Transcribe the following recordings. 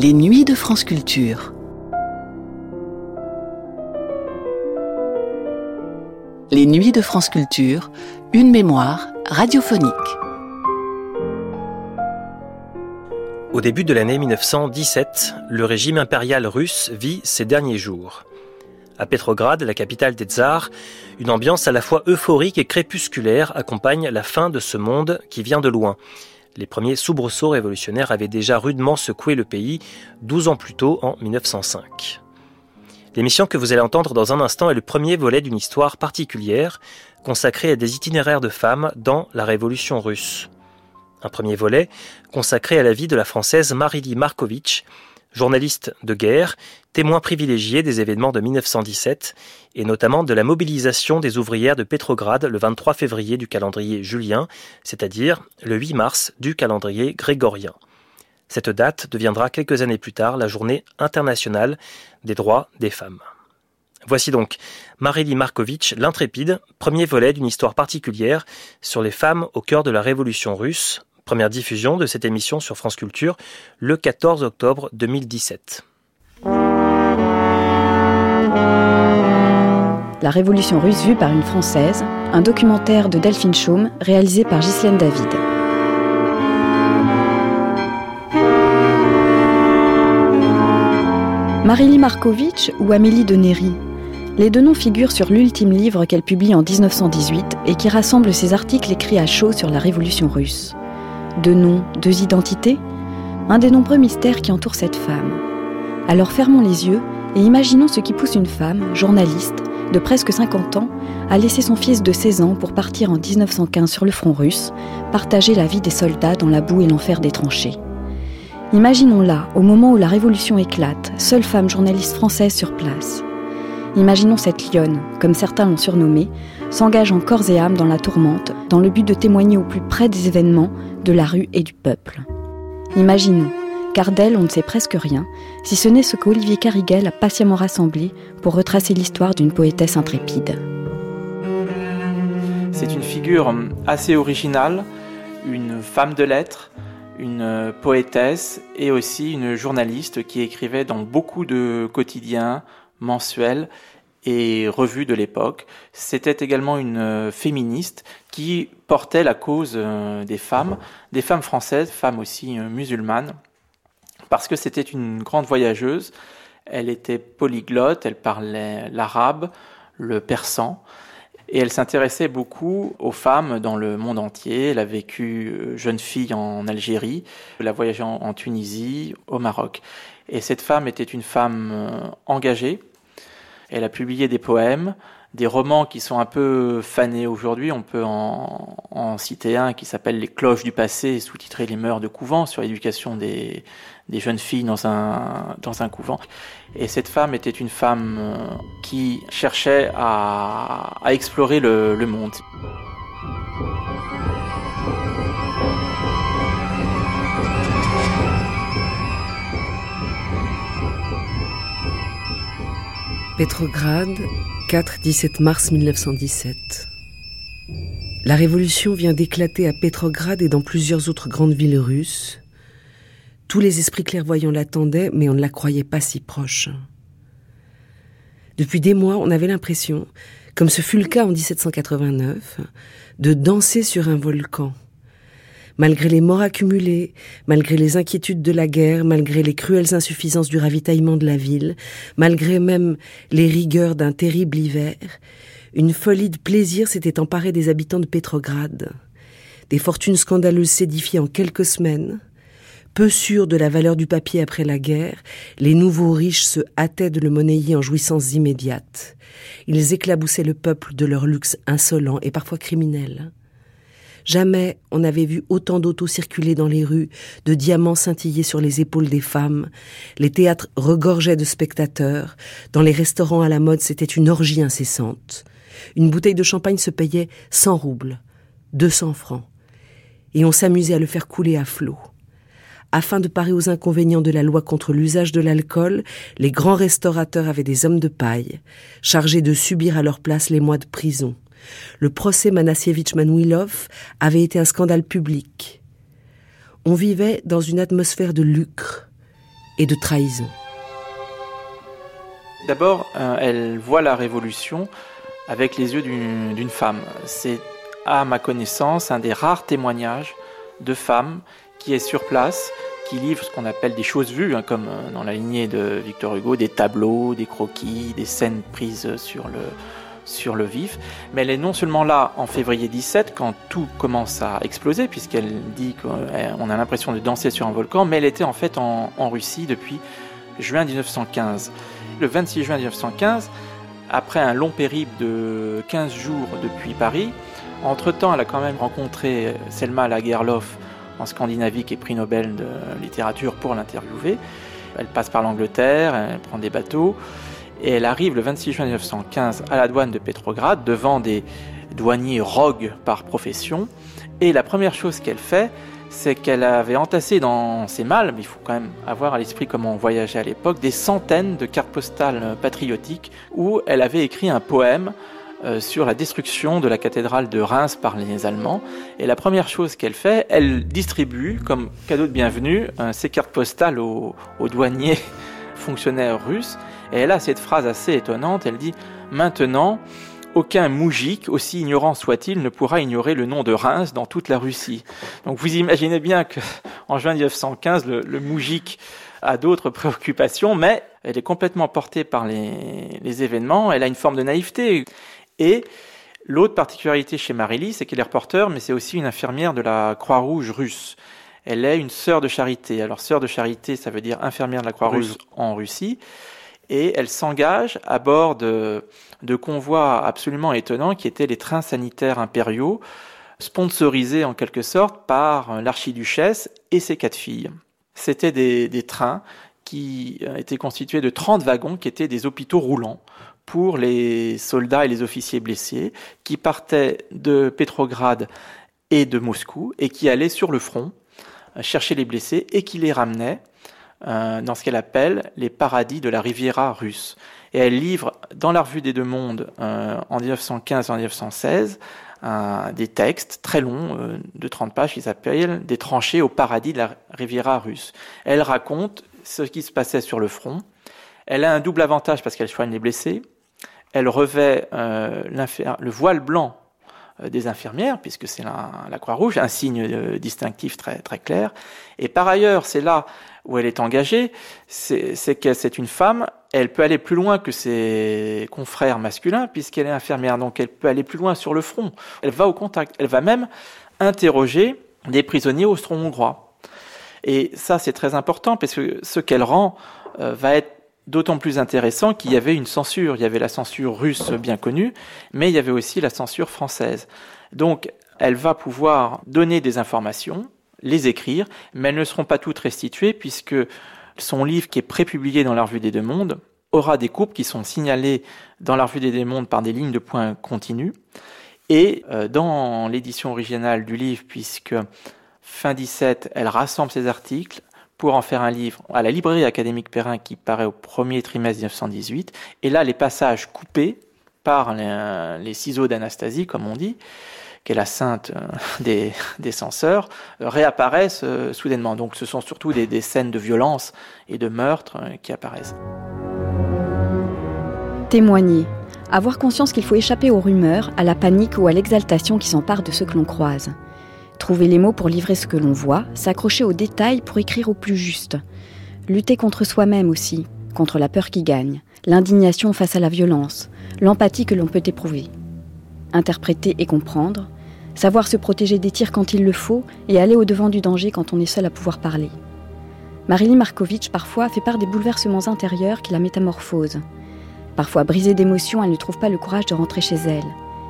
Les nuits de France Culture. Les nuits de France Culture, une mémoire radiophonique. Au début de l'année 1917, le régime impérial russe vit ses derniers jours. À Petrograd, la capitale des tsars, une ambiance à la fois euphorique et crépusculaire accompagne la fin de ce monde qui vient de loin. Les premiers soubresauts révolutionnaires avaient déjà rudement secoué le pays 12 ans plus tôt, en 1905. L'émission que vous allez entendre dans un instant est le premier volet d'une histoire particulière consacrée à des itinéraires de femmes dans la Révolution russe. Un premier volet consacré à la vie de la française Marily Markovitch, journaliste de guerre, témoin privilégié des événements de 1917 et notamment de la mobilisation des ouvrières de Pétrograd le 23 février du calendrier julien, c'est-à-dire le 8 mars du calendrier grégorien. Cette date deviendra quelques années plus tard la journée internationale des droits des femmes. Voici donc Marily Markovitch, l'intrépide, premier volet d'une histoire particulière sur les femmes au cœur de la révolution russe, première diffusion de cette émission sur France Culture le 14 octobre 2017. La Révolution russe vue par une Française, un documentaire de Delphine Chaume réalisé par Ghislaine David. Marily Markovitch ou Amélie de Néry Les deux noms figurent sur l'ultime livre qu'elle publie en 1918 et qui rassemble ses articles écrits à chaud sur la Révolution russe. Deux noms, deux identités Un des nombreux mystères qui entourent cette femme. Alors fermons les yeux et imaginons ce qui pousse une femme, journaliste, de presque 50 ans, a laissé son fils de 16 ans pour partir en 1915 sur le front russe, partager la vie des soldats dans la boue et l'enfer des tranchées. Imaginons-la au moment où la révolution éclate, seule femme journaliste française sur place. Imaginons cette lionne, comme certains l'ont surnommée, s'engageant corps et âme dans la tourmente, dans le but de témoigner au plus près des événements, de la rue et du peuple. Imaginons, car d'elle on ne sait presque rien, si ce n'est ce qu'Olivier Cariguel a patiemment rassemblé pour retracer l'histoire d'une poétesse intrépide. C'est une figure assez originale, une femme de lettres, une poétesse et aussi une journaliste qui écrivait dans beaucoup de quotidiens mensuels et revues de l'époque. C'était également une féministe qui portait la cause euh, des femmes, des femmes françaises, femmes aussi euh, musulmanes, parce que c'était une grande voyageuse. Elle était polyglotte, elle parlait l'arabe, le persan, et elle s'intéressait beaucoup aux femmes dans le monde entier. Elle a vécu euh, jeune fille en Algérie, elle a voyagé en, Tunisie, au Maroc. Et cette femme était une femme euh, engagée. Elle a publié des poèmes, des romans qui sont un peu fanés aujourd'hui. On peut en, en citer un qui s'appelle Les cloches du passé, sous-titré Les mœurs de couvent, sur l'éducation des, des jeunes filles dans un, dans un couvent. Et cette femme était une femme euh, qui cherchait à, à explorer le, le monde. Petrograd, 4-17 mars 1917. La révolution vient d'éclater à Petrograd et dans plusieurs autres grandes villes russes. Tous les esprits clairvoyants l'attendaient, mais on ne la croyait pas si proche. Depuis des mois, on avait l'impression, comme ce fut le cas en 1789, de danser sur un volcan. Malgré les morts accumulées, malgré les inquiétudes de la guerre, malgré les cruelles insuffisances du ravitaillement de la ville, malgré même les rigueurs d'un terrible hiver, une folie de plaisir s'était emparée des habitants de Pétrograd. Des fortunes scandaleuses s'édifiaient en quelques semaines, peu sûrs de la valeur du papier après la guerre, les nouveaux riches se hâtaient de le monnayer en jouissances immédiates. Ils éclaboussaient le peuple de leur luxe insolent et parfois criminel. Jamais on n'avait vu autant d'autos circuler dans les rues, de diamants scintiller sur les épaules des femmes. Les théâtres regorgeaient de spectateurs. Dans les restaurants à la mode, c'était une orgie incessante. Une bouteille de champagne se payait 100 roubles, 200 francs. Et on s'amusait à le faire couler à flot. Afin de parer aux inconvénients de la loi contre l'usage de l'alcool, les grands restaurateurs avaient des hommes de paille, chargés de subir à leur place les mois de prison. Le procès Manassievitch Manouilov avait été un scandale public. On vivait dans une atmosphère de lucre, et de trahison. D'abord, euh, elle voit la révolution avec les yeux d'une femme. C'est, à ma connaissance, un des rares témoignages de femmes qui est sur place, qui livre ce qu'on appelle des choses vues, hein, comme euh, dans la lignée de Victor Hugo, des tableaux, des croquis, des scènes prises sur le, sur le vif. Mais elle est non seulement là en février 17, quand tout commence à exploser, puisqu'elle dit qu'on a l'impression de danser sur un volcan, mais elle était en fait en, Russie depuis juin 1915. Le 26 juin 1915, après un long périple de 15 jours depuis Paris, entre-temps, elle a quand même rencontré Selma Lagerlof en Scandinavie, qui est prix Nobel de littérature pour l'interviewer. Elle passe par l'Angleterre, elle prend des bateaux, et elle arrive le 26 juin 1915 à la douane de Petrograd devant des douaniers rogues par profession. Et la première chose qu'elle fait, c'est qu'elle avait entassé dans ses malles, mais il faut quand même avoir à l'esprit comment on voyageait à l'époque, des centaines de cartes postales patriotiques où elle avait écrit un poème euh, sur la destruction de la cathédrale de Reims par les Allemands. Et la première chose qu'elle fait, elle distribue comme cadeau de bienvenue euh, ces cartes postales aux, douaniers fonctionnaires russes. Et elle a cette phrase assez étonnante, elle dit Maintenant, aucun moujik, aussi ignorant soit-il, ne pourra ignorer le nom de Reims dans toute la Russie. Donc vous imaginez bien que en juin 1915, le, le moujik a d'autres préoccupations, mais elle est complètement portée par les, les événements. Elle a une forme de naïveté. Et l'autre particularité chez Marily, c'est qu'elle est reporter, mais c'est aussi une infirmière de la Croix-Rouge russe. Elle est une sœur de charité. Alors, sœur de charité, ça veut dire infirmière de la Croix-Rouge en Russie. Et elle s'engage à bord de, convois absolument étonnants qui étaient les trains sanitaires impériaux, sponsorisés en quelque sorte par l'archiduchesse et ses quatre filles. C'était des, des trains qui étaient constitués de 30 wagons qui étaient des hôpitaux roulants pour les soldats et les officiers blessés qui partaient de Pétrograd et de Moscou et qui allaient sur le front euh, chercher les blessés et qui les ramenaient euh, dans ce qu'elle appelle les paradis de la Riviera russe. Et elle livre dans la revue des Deux Mondes euh, en 1915 et en 1916 des textes très longs de 30 pages qui s'appellent Des tranchées au paradis de la Riviera russe. Elle raconte ce qui se passait sur le front. Elle a un double avantage parce qu'elle soigne les blessés elle revêt euh, le voile blanc euh, des infirmières, puisque c'est la, Croix-Rouge, un signe euh, distinctif très, très clair. Et par ailleurs, c'est là où elle est engagée, c'est qu'elle c'est une femme, elle peut aller plus loin que ses confrères masculins, puisqu'elle est infirmière, donc elle peut aller plus loin sur le front. Elle va au contact, elle va même interroger des prisonniers austro-hongrois. Et ça, c'est très important, parce que ce qu'elle rend va être d'autant plus intéressant qu'il y avait une censure. Il y avait la censure russe bien connue, mais il y avait aussi la censure française. Donc, elle va pouvoir donner des informations, les écrire, mais elles ne seront pas toutes restituées puisque son livre qui est prépublié dans la revue des deux mondes aura des coupes qui sont signalées dans la revue des deux mondes par des lignes de points continues. Et euh, dans l'édition originale du livre, puisque fin 17, elle rassemble ses articles, pour en faire un livre à la librairie académique Perrin qui paraît au premier trimestre 1918. Et là, les passages coupés par les, ciseaux d'Anastasie, comme on dit, qui est la sainte euh, des, des censeurs, euh, réapparaissent euh, soudainement. Donc ce sont surtout des, des, scènes de violence et de meurtre qui apparaissent. Témoigner. Avoir conscience qu'il faut échapper aux rumeurs, à la panique ou à l'exaltation qui s'empare de ceux que l'on croise. Trouver les mots pour livrer ce que l'on voit, s'accrocher aux détails pour écrire au plus juste. Lutter contre soi-même aussi, contre la peur qui gagne, l'indignation face à la violence, l'empathie que l'on peut éprouver. Interpréter et comprendre, savoir se protéger des tirs quand il le faut et aller au-devant du danger quand on est seul à pouvoir parler. Marily Markovitch parfois fait part des bouleversements intérieurs qui la métamorphosent. Parfois brisée d'émotions, elle ne trouve pas le courage de rentrer chez elle.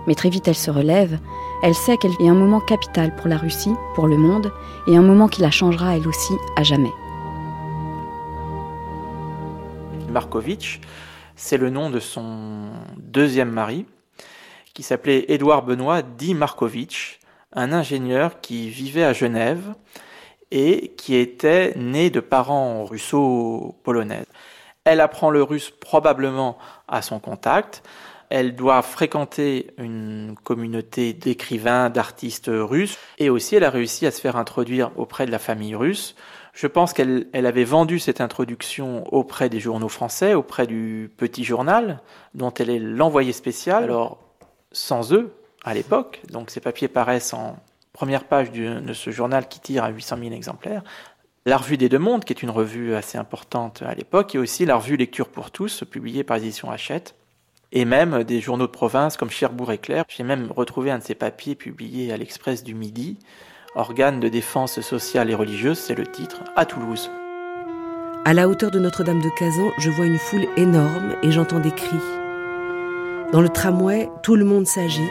Mais très vite elle se relève, elle sait qu'elle est un moment capital pour la Russie, pour le monde, et un moment qui la changera elle aussi à jamais. Markovitch, c'est le nom de son deuxième mari, qui s'appelait Édouard Benoît dit Markovitch, un ingénieur qui vivait à Genève et qui était né de parents russo-polonais. Elle apprend le russe probablement à son contact, elle doit fréquenter une communauté d'écrivains, d'artistes russes, et aussi elle a réussi à se faire introduire auprès de la famille russe. Je pense qu'elle elle avait vendu cette introduction auprès des journaux français, auprès du Petit Journal, dont elle est l'envoyé spécial. Alors, sans eux, à l'époque, donc ces papiers paraissent en première page de ce journal qui tire à 800 000 exemplaires, la revue des Deux Mondes, qui est une revue assez importante à l'époque, et aussi la revue Lecture pour tous, publiée par l'édition Hachette, et même des journaux de province comme Cherbourg Éclair. J'ai même retrouvé un de ces papiers publiés à l'Express du Midi, Organe de défense sociale et religieuse, c'est le titre, à Toulouse. À la hauteur de Notre-Dame de Kazan, je vois une foule énorme et j'entends des cris. Dans le tramway, tout le monde s'agite.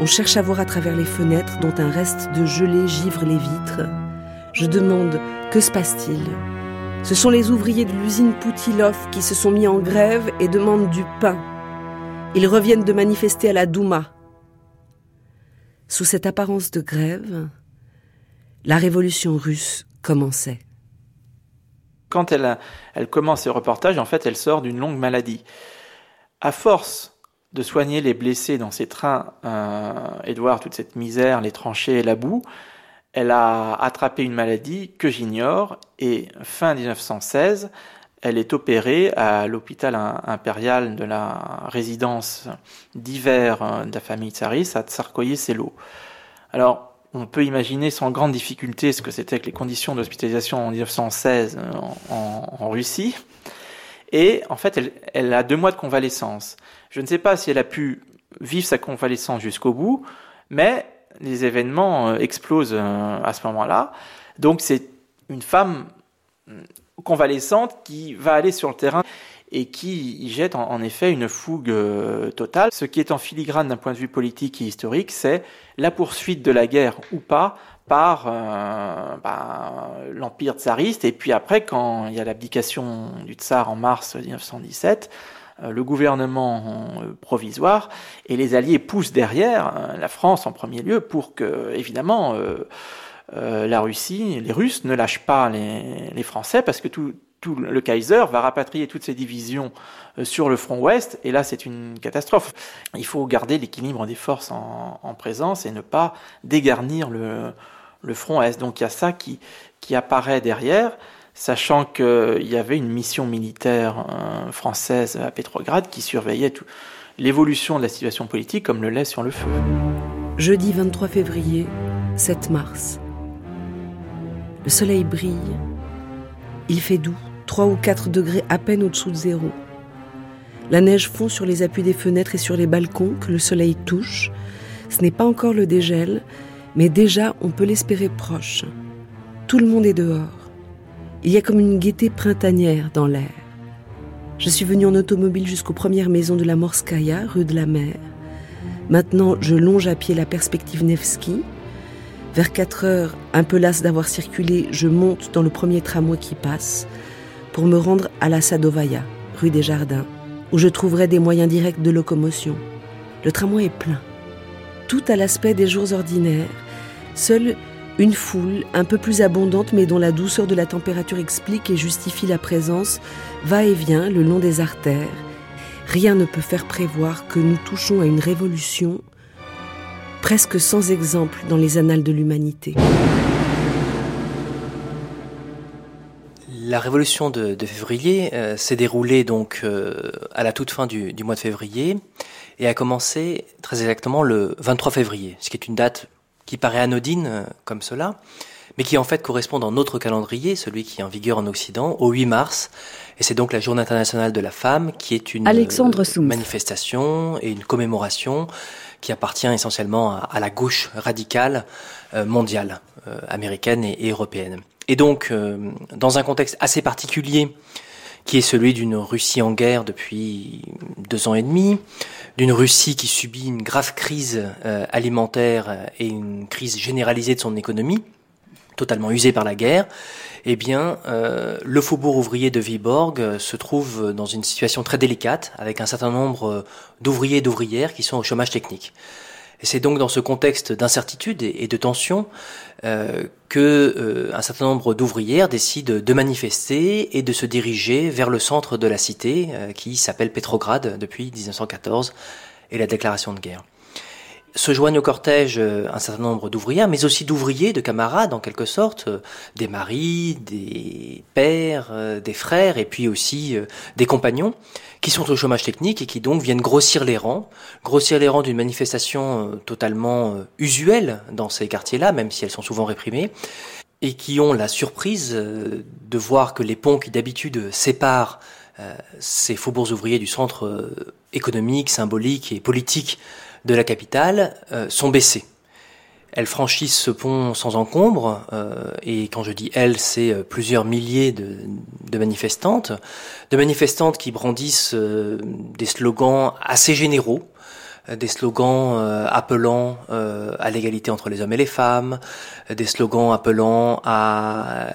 On cherche à voir à travers les fenêtres dont un reste de gelée givre les vitres. Je demande que se passe-t-il? Ce sont les ouvriers de l'usine Poutilov qui se sont mis en grève et demandent du pain. Ils reviennent de manifester à la Douma. Sous cette apparence de grève, la révolution russe commençait. Quand elle, commence ses reportages, en fait, elle sort d'une longue maladie. À force de soigner les blessés dans ces trains, euh, Edouard, toute cette misère, les tranchées et la boue, elle a attrapé une maladie que j'ignore et fin 1916, elle est opérée à l'hôpital impérial de la résidence d'hiver euh, de la famille tsariste à Tsarkoye-Selo. Alors, on peut imaginer sans grande difficulté ce que c'était que les conditions d'hospitalisation en 1916 euh, en, Russie. Et en fait, elle, elle, a deux mois de convalescence. Je ne sais pas si elle a pu vivre sa convalescence jusqu'au bout, mais les événements euh, explosent euh, à ce moment-là. Donc c'est une femme euh, convalescente qui va aller sur le terrain et qui y jette en, effet une fougue totale. Ce qui est en filigrane d'un point de vue politique et historique, c'est la poursuite de la guerre ou pas par bah, l'empire tsariste. Et puis après, quand il y a l'abdication du tsar en mars 1917, euh, le gouvernement euh, provisoire et les Alliés poussent derrière euh, la France en premier lieu pour que, évidemment, la Russie, les Russes ne lâchent pas les, Français parce que tout, le Kaiser va rapatrier toutes ses divisions sur le front ouest et là c'est une catastrophe. Il faut garder l'équilibre des forces en, présence et ne pas dégarnir le, front est. Donc il y a ça qui apparaît derrière sachant qu'il y avait une mission militaire euh, française à Pétrograd qui surveillait l'évolution de la situation politique comme le lait sur le feu. Jeudi 23 février, 7 mars. Le soleil brille. Il fait doux, 3 ou 4 degrés à peine au-dessous de zéro. La neige fond sur les appuis des fenêtres et sur les balcons que le soleil touche. Ce n'est pas encore le dégel, mais déjà on peut l'espérer proche. Tout le monde est dehors. Il y a comme une gaieté printanière dans l'air. Je suis venu en automobile jusqu'aux premières maisons de la Morskaya, rue de la Mer. Maintenant, je longe à pied la perspective Nevsky. Vers 4 heures, un peu lasse d'avoir circulé, je monte dans le premier tramway qui passe pour me rendre à la Sadovaya, rue des Jardins, où je trouverai des moyens directs de locomotion. Le tramway est plein. Tout à l'aspect des jours ordinaires. Seul une foule un peu plus abondante mais dont la douceur de la température explique et justifie la présence va et vient le long des artères. Rien ne peut faire prévoir que nous touchons à une révolution presque sans exemple dans les annales de l'humanité. La révolution de, février euh, s'est déroulée donc euh, à la toute fin du, du, mois de février et a commencé très exactement le 23 février, ce qui est une date qui paraît anodine euh, comme cela, mais qui en fait correspond dans notre calendrier, celui qui est en vigueur en Occident, au 8 mars. Et c'est donc la Journée internationale de la femme, qui est une Alexandre manifestation et une commémoration qui appartient essentiellement à, la gauche radicale euh, mondiale, euh, américaine et, européenne. Et donc, dans un contexte assez particulier, qui est celui d'une Russie en guerre depuis deux ans et demi, d'une Russie qui subit une grave crise euh, alimentaire et une crise généralisée de son économie, totalement usée par la guerre, eh bien, euh, le faubourg ouvrier de Viborg euh, se trouve dans une situation très délicate, avec un certain nombre d'ouvriers et d'ouvrières qui sont au chômage technique. Et c'est donc dans ce contexte d'incertitude et de tension euh, que euh, un certain nombre d'ouvrières décident de manifester et de se diriger vers le centre de la cité, euh, qui s'appelle Petrograd depuis 1914 et la déclaration de guerre se joignent au cortège euh, un certain nombre d'ouvrières, mais aussi d'ouvriers, de camarades en quelque sorte, euh, des maris, des pères, euh, des frères, et puis aussi des compagnons, qui sont au chômage technique et qui donc viennent grossir les rangs, grossir les rangs d'une manifestation totalement usuelle dans ces quartiers-là, même si elles sont souvent réprimées, et qui ont la surprise de voir que les ponts qui d'habitude séparent ces faubourgs ouvriers du centre économique, symbolique et politique de la capitale euh, sont baissées. Elles franchissent ce pont sans encombre, euh, et quand je dis elles, c'est euh, plusieurs milliers de, manifestantes, de manifestantes qui brandissent des slogans assez généraux, des slogans appelant à l'égalité entre les hommes et les femmes, des slogans appelant à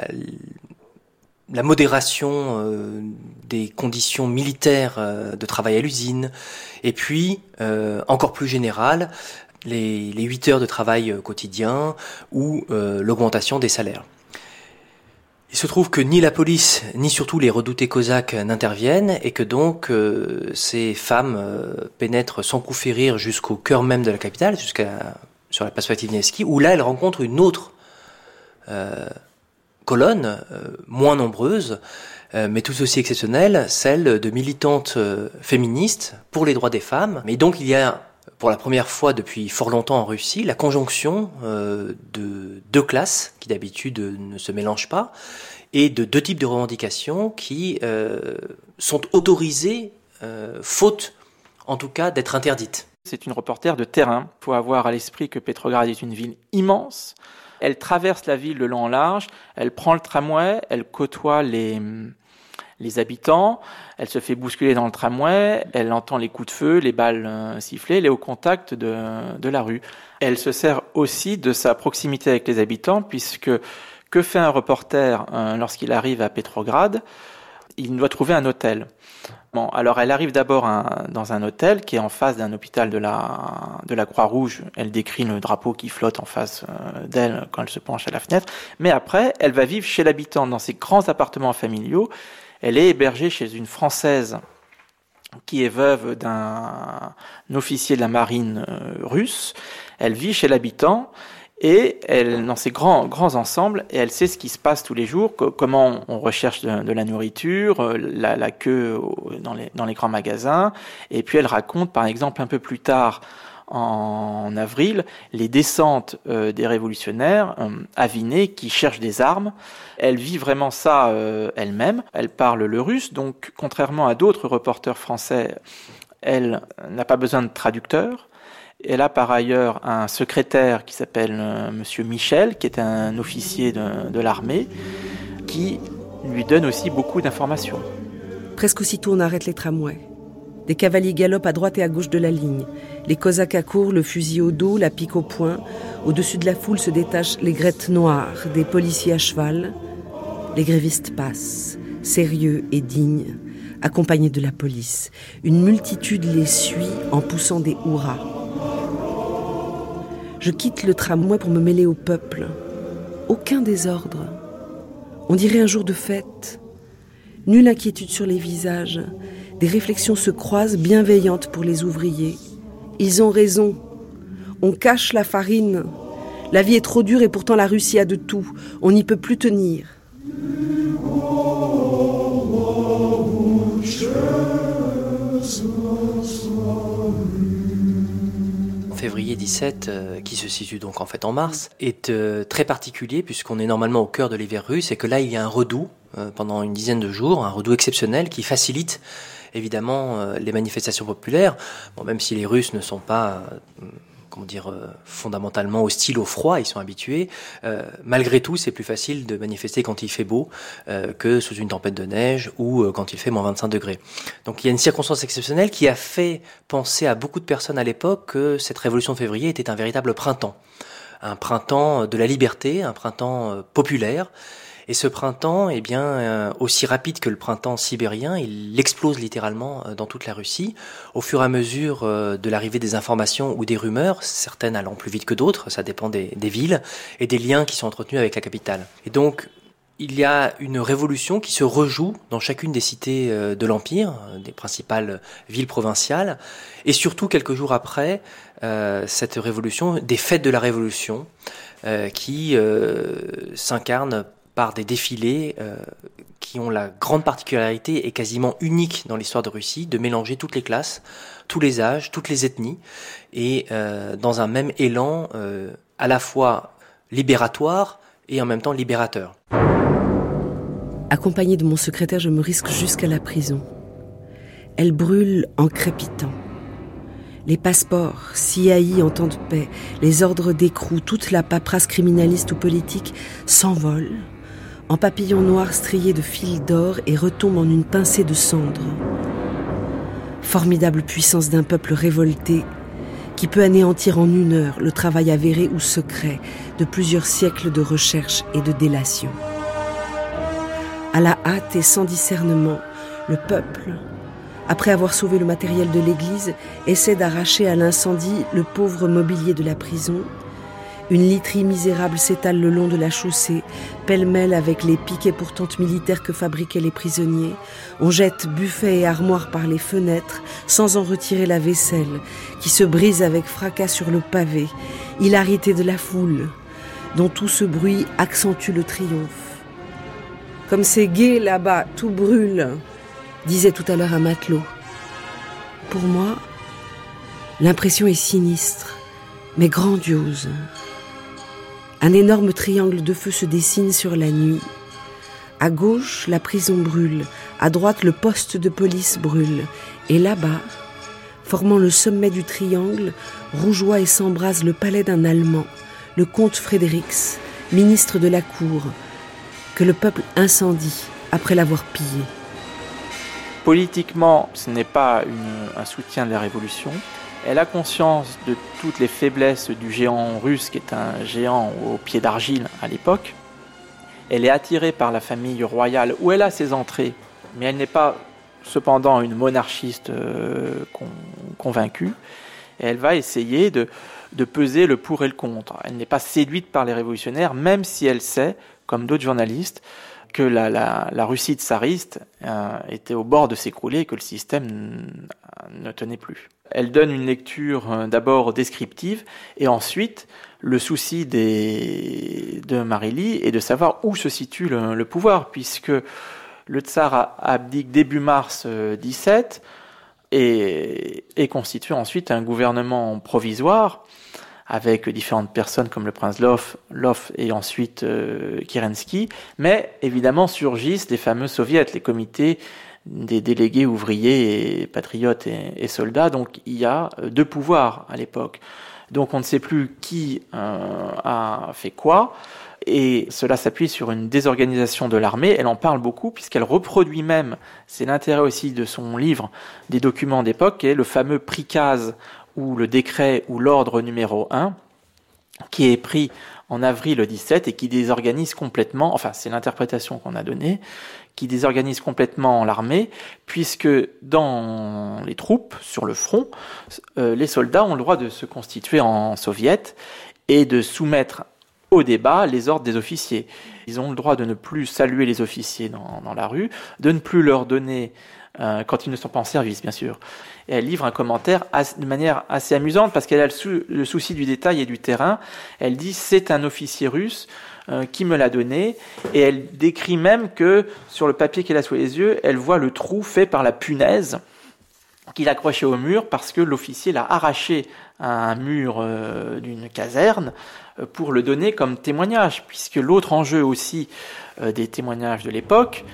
la modération euh, des conditions militaires euh, de travail à l'usine, et puis, euh, encore plus général, les, les 8 heures de travail quotidien ou l'augmentation des salaires. Il se trouve que ni la police, ni surtout les redoutés cosaques n'interviennent, et que donc ces femmes pénètrent sans coup férir jusqu'au cœur même de la capitale, jusqu'à sur la place Fativneski, où là elles rencontrent une autre euh, moins nombreuse, euh, mais tout aussi exceptionnelle, celle de militantes euh, féministes pour les droits des femmes. Mais donc il y a pour la première fois depuis fort longtemps en Russie, la conjonction de deux classes qui d'habitude ne se mélangent pas, et de deux types de revendications qui sont autorisées, faute en tout cas d'être interdites. C'est une reporter de terrain. Il faut avoir à l'esprit que Petrograd est une ville immense, elle traverse la ville de long en large, elle prend le tramway, elle côtoie les, habitants, elle se fait bousculer dans le tramway, elle entend les coups de feu, les balles euh, siffler, elle est au contact de, la rue. Elle se sert aussi de sa proximité avec les habitants, puisque que fait un reporter euh, lorsqu'il arrive à Petrograd? Il doit trouver un hôtel alors elle arrive d'abord dans un hôtel qui est en face d'un hôpital de la, Croix-Rouge. Elle décrit le drapeau qui flotte en face euh, d'elle quand elle se penche à la fenêtre. Mais après, elle va vivre chez l'habitant dans ses grands appartements familiaux. Elle est hébergée chez une Française qui est veuve d'un officier de la marine euh, russe. Elle vit chez l'habitant et elle dans ses grands grands ensembles et elle sait ce qui se passe tous les jours, comment on recherche de, la nourriture, euh, la, la queue dans les dans les grands magasins et puis elle raconte par exemple un peu plus tard en avril les descentes euh, des révolutionnaires euh, avinés qui cherchent des armes. Elle vit vraiment ça elle-même. Elle parle le russe, donc contrairement à d'autres reporters français, elle n'a pas besoin de traducteur. Elle a par ailleurs un secrétaire qui s'appelle euh, Monsieur Michel, qui est un officier de, l'armée, qui lui donne aussi beaucoup d'informations. Presque aussitôt, on arrête les tramways. Des cavaliers galopent à droite et à gauche de la ligne. Les cosaques accourent, le fusil au dos, la pique au poing. Au-dessus de la foule se détachent les grettes noires, des policiers à cheval. Les grévistes passent, sérieux et dignes, accompagnés de la police. Une multitude les suit en poussant des hurrahs. Je quitte le tramway pour me mêler au peuple. Aucun désordre. On dirait un jour de fête. Nulle inquiétude sur les visages. Des réflexions se croisent bienveillantes pour les ouvriers. Ils ont raison. On cache la farine. La vie est trop dure et pourtant la Russie a de tout. On n'y peut plus tenir. Février 17, euh, qui se situe donc en fait en mars, est euh, très particulier puisqu'on est normalement au cœur de l'hiver russe et que là il y a un redout euh, pendant une dizaine de jours, un redout exceptionnel qui facilite évidemment les manifestations populaires. Même si les Russes ne sont pas dire, euh, fondamentalement hostiles au froid, ils sont habitués. Euh, malgré tout, c'est plus facile de manifester quand il fait beau euh, que sous une tempête de neige ou quand il fait moins 25 degrés. Donc il y a une circonstance exceptionnelle qui a fait penser à beaucoup de personnes à l'époque que cette révolution de février était un véritable printemps. Un printemps de la liberté, un printemps populaire. Et ce printemps, eh bien, euh, aussi rapide que le printemps sibérien, il explose littéralement euh, dans toute la Russie. Au fur et à mesure euh, de l'arrivée des informations ou des rumeurs, certaines allant plus vite que d'autres, ça dépend des, des villes, et des liens qui sont entretenus avec la capitale. Et donc, il y a une révolution qui se rejoue dans chacune des cités de l'Empire, des principales villes provinciales, et surtout quelques jours après euh, cette révolution, des fêtes de la révolution, euh, qui euh, s'incarnent par des défilés euh, qui ont la grande particularité et quasiment unique dans l'histoire de Russie de mélanger toutes les classes, tous les âges, toutes les ethnies, et euh, dans un même élan euh, à la fois libératoire et en même temps libérateur. Accompagné de mon secrétaire, je me risque jusqu'à la prison. Elle brûle en crépitant. Les passeports, haïs en temps de paix, les ordres d'écrou, toute la paperasse criminaliste ou politique s'envolent en papillons noirs striés de fils d'or et retombent en une pincée de cendres. Formidable puissance d'un peuple révolté qui peut anéantir en une heure le travail avéré ou secret de plusieurs siècles de recherche et de délation. À la hâte et sans discernement, le peuple, après avoir sauvé le matériel de l'église, essaie d'arracher à l'incendie le pauvre mobilier de la prison. Une literie misérable s'étale le long de la chaussée, pêle-mêle avec les piquets pourtant militaires que fabriquaient les prisonniers. On jette buffets et armoires par les fenêtres, sans en retirer la vaisselle, qui se brise avec fracas sur le pavé, hilarité de la foule, dont tout ce bruit accentue le triomphe. Comme c'est gai là-bas, tout brûle disait tout à l'heure un matelot. Pour moi, l'impression est sinistre, mais grandiose. Un énorme triangle de feu se dessine sur la nuit. À gauche, la prison brûle, à droite, le poste de police brûle, et là-bas, formant le sommet du triangle, rougeoie et s'embrase le palais d'un Allemand, le comte Frédérics, ministre de la cour, que le peuple incendie après l'avoir pillé. Politiquement, ce n'est pas un soutien de la révolution. Elle a conscience de toutes les faiblesses du géant russe, qui est un géant au pied d'argile à l'époque. Elle est attirée par la famille royale, où elle a ses entrées, mais elle n'est pas cependant une monarchiste euh, con, convaincue. Elle va essayer de, peser le pour et le contre. Elle n'est pas séduite par les révolutionnaires, même si elle sait, comme d'autres journalistes, que la Russie tsariste euh, était au bord de s'écrouler et que le système ne tenait plus. Elle donne une lecture euh, d'abord descriptive et ensuite le souci des, de Marily est de savoir où se situe le, pouvoir puisque le tsar abdique début mars 17 et, et constitue ensuite un gouvernement provisoire avec différentes personnes comme le prince Lov et ensuite euh, Kerensky, mais évidemment surgissent les fameux soviets, les comités des délégués ouvriers et patriotes et, et soldats. Donc il y a euh, deux pouvoirs à l'époque. Donc on ne sait plus qui euh, a fait quoi. Et cela s'appuie sur une désorganisation de l'armée. Elle en parle beaucoup puisqu'elle reproduit même, c'est l'intérêt aussi de son livre, des documents d'époque, qui est le fameux prikaz ou le décret ou l'ordre numéro 1 qui est pris en avril 17 et qui désorganise complètement, enfin c'est l'interprétation qu'on a donnée, qui désorganise complètement l'armée, puisque dans les troupes, sur le front, euh, les soldats ont le droit de se constituer en soviet et de soumettre au débat les ordres des officiers. Ils ont le droit de ne plus saluer les officiers dans, la rue, de ne plus leur donner euh, quand ils ne sont pas en service, bien sûr. Et elle livre un commentaire de manière assez amusante parce qu'elle a le, souci du détail et du terrain. Elle dit c'est un officier russe euh, qui me l'a donné et elle décrit même que sur le papier qu'elle a sous les yeux, elle voit le trou fait par la punaise qu'il accrochait au mur parce que l'officier l'a arraché à un mur euh, d'une caserne euh, pour le donner comme témoignage, puisque l'autre enjeu aussi des témoignages de l'époque,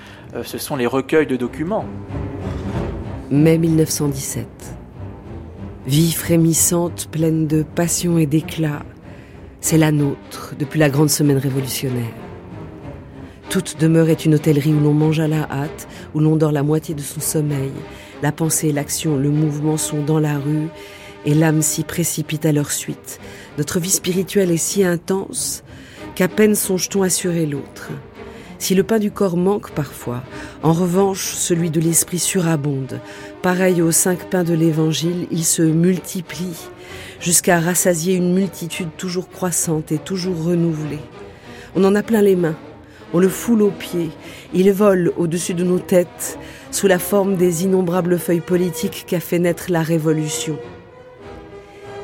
ce sont les recueils de documents. Mai 1917. Vie frémissante, pleine de passion et d'éclat, c'est la nôtre depuis la grande semaine révolutionnaire. Toute demeure est une hôtellerie où l'on mange à la hâte, où l'on dort la moitié de son sommeil. La pensée, l'action, le mouvement sont dans la rue et l'âme s'y précipite à leur suite. Notre vie spirituelle est si intense qu'à peine songe-t-on assurer l'autre. Si le pain du corps manque parfois, en revanche, celui de l'esprit surabonde. Pareil aux cinq pains de l'évangile, il se multiplie jusqu'à rassasier une multitude toujours croissante et toujours renouvelée. On en a plein les mains, on le foule aux pieds, il vole au-dessus de nos têtes sous la forme des innombrables feuilles politiques qu'a fait naître la Révolution.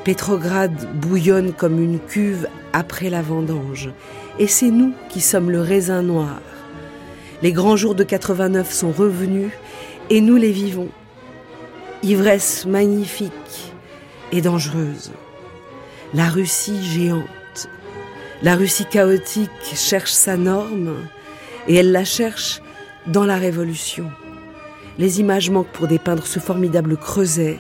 Pétrograd bouillonne comme une cuve après la vendange, et c'est nous qui sommes le raisin noir. Les grands jours de 89 sont revenus, et nous les vivons. Ivresse magnifique et dangereuse. La Russie géante, la Russie chaotique cherche sa norme, et elle la cherche dans la Révolution. Les images manquent pour dépeindre ce formidable creuset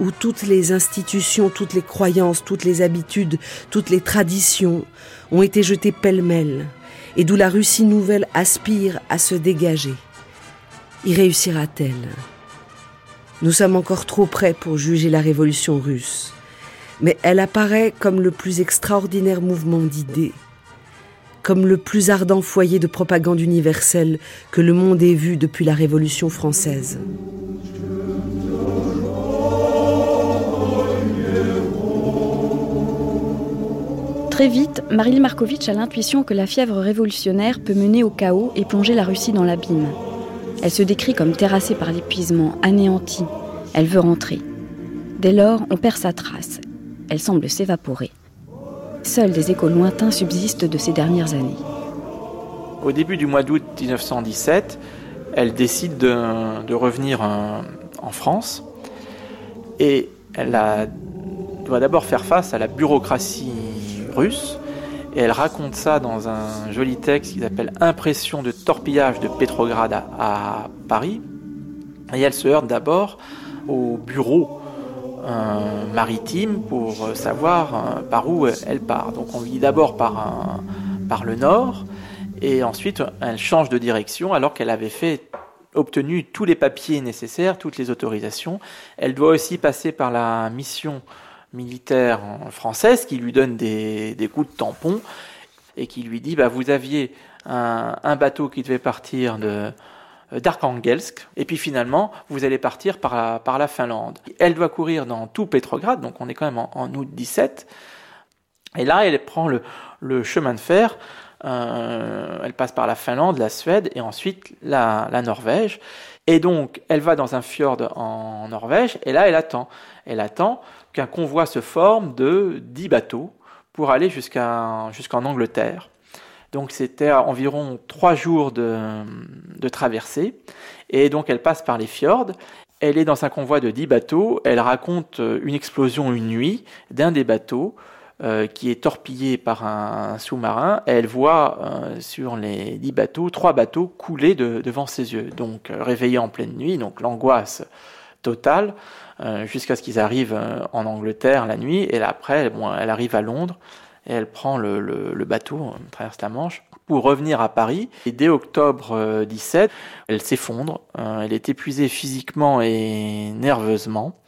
où toutes les institutions, toutes les croyances, toutes les habitudes, toutes les traditions ont été jetées pêle-mêle et d'où la Russie nouvelle aspire à se dégager. Y réussira-t-elle? Nous sommes encore trop près pour juger la révolution russe, mais elle apparaît comme le plus extraordinaire mouvement d'idées comme le plus ardent foyer de propagande universelle que le monde ait vu depuis la Révolution française. Très vite, Maril Markovitch a l'intuition que la fièvre révolutionnaire peut mener au chaos et plonger la Russie dans l'abîme. Elle se décrit comme terrassée par l'épuisement, anéantie. Elle veut rentrer. Dès lors, on perd sa trace. Elle semble s'évaporer. Seuls des échos lointains subsistent de ces dernières années. Au début du mois d'août 1917, elle décide de, revenir en, France et elle doit d'abord faire face à la bureaucratie russe elle raconte ça dans un joli texte qui s'appelle Impression de torpillage de Pétrograd à, Paris. Et elle se heurte d'abord au bureau maritime pour euh, savoir euh, par où elle part. Donc on vit d'abord par, le nord et ensuite elle change de direction alors qu'elle avait obtenu tous les papiers nécessaires, toutes les autorisations. Elle doit aussi passer par la mission militaire française qui lui donne des, des coups de tampon et qui lui dit bah, vous aviez un, un bateau qui devait partir de, euh, d'Arkhangelsk, et puis finalement, vous allez partir par la, par la Finlande. Elle doit courir dans tout Petrograd, donc on est quand même en, août 17, et là, elle prend le, le chemin de fer, euh, elle passe par la Finlande, la Suède, et ensuite la, la Norvège, et donc, elle va dans un fjord en Norvège, et là, elle attend. Elle attend qu'un convoi se forme de 10 bateaux pour aller jusqu'en Angleterre. Donc c'était environ trois jours de, traversée. Et donc elle passe par les fjords. Elle est dans un convoi de dix bateaux. Elle raconte euh, une explosion une nuit d'un des bateaux euh, qui est torpillé par un, sous-marin. Elle voit euh, sur les dix bateaux trois bateaux couler devant ses yeux. Donc réveillée en pleine nuit, donc l'angoisse totale jusqu'à ce qu'ils arrivent en Angleterre la nuit. Et après, bon, elle arrive à Londres et elle prend le, le, bateau, traverse la Manche, pour revenir à Paris. Et dès octobre 17, euh, elle s'effondre, euh, elle est épuisée physiquement et nerveusement.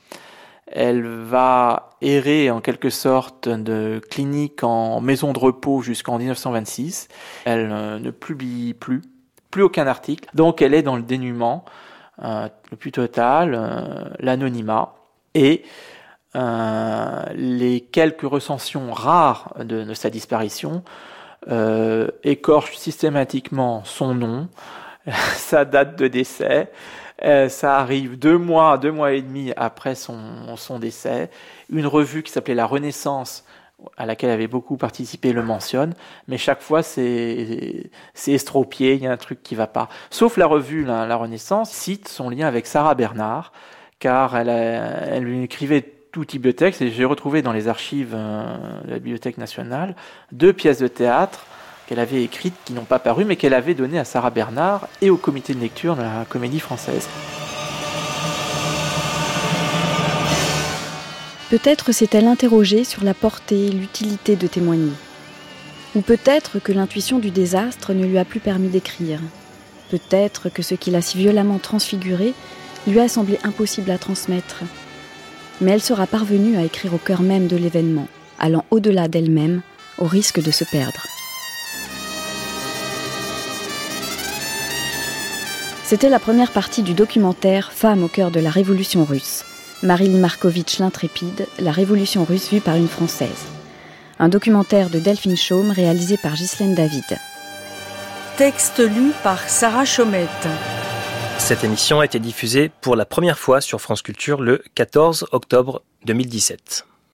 Elle va errer en quelque sorte de clinique en maison de repos jusqu'en 1926. Elle euh, ne publie plus, plus aucun article. Donc elle est dans le dénuement le plus total, l'anonymat. Et euh, les quelques recensions rares de, sa disparition euh, écorchent systématiquement son nom, sa date de décès. Euh, ça arrive deux mois, deux mois et demi après son, son décès. Une revue qui s'appelait La Renaissance, à laquelle avait beaucoup participé, le mentionne, mais chaque fois c'est estropié, il y a un truc qui va pas. Sauf la revue La, Renaissance cite son lien avec Sarah Bernard, car elle, lui écrivait tout type de texte et j'ai retrouvé dans les archives euh, de la Bibliothèque nationale deux pièces de théâtre qu'elle avait écrites qui n'ont pas paru mais qu'elle avait données à Sarah Bernard et au comité de lecture de la Comédie Française. Peut-être s'est-elle interrogée sur la portée et l'utilité de témoigner. Ou peut-être que l'intuition du désastre ne lui a plus permis d'écrire. Peut-être que ce qui l'a si violemment transfiguré lui a semblé impossible à transmettre mais elle sera parvenue à écrire au cœur même de l'événement, allant au-delà d'elle-même, au risque de se perdre. C'était la première partie du documentaire Femmes au cœur de la révolution russe. Marily Markovitch l'intrépide, la révolution russe vue par une Française. Un documentaire de Delphine Chaume réalisé par Ghislaine David. Texte lu par Sarah Chaumette. Cette émission a été diffusée pour la première fois sur France Culture le 14 octobre 2017.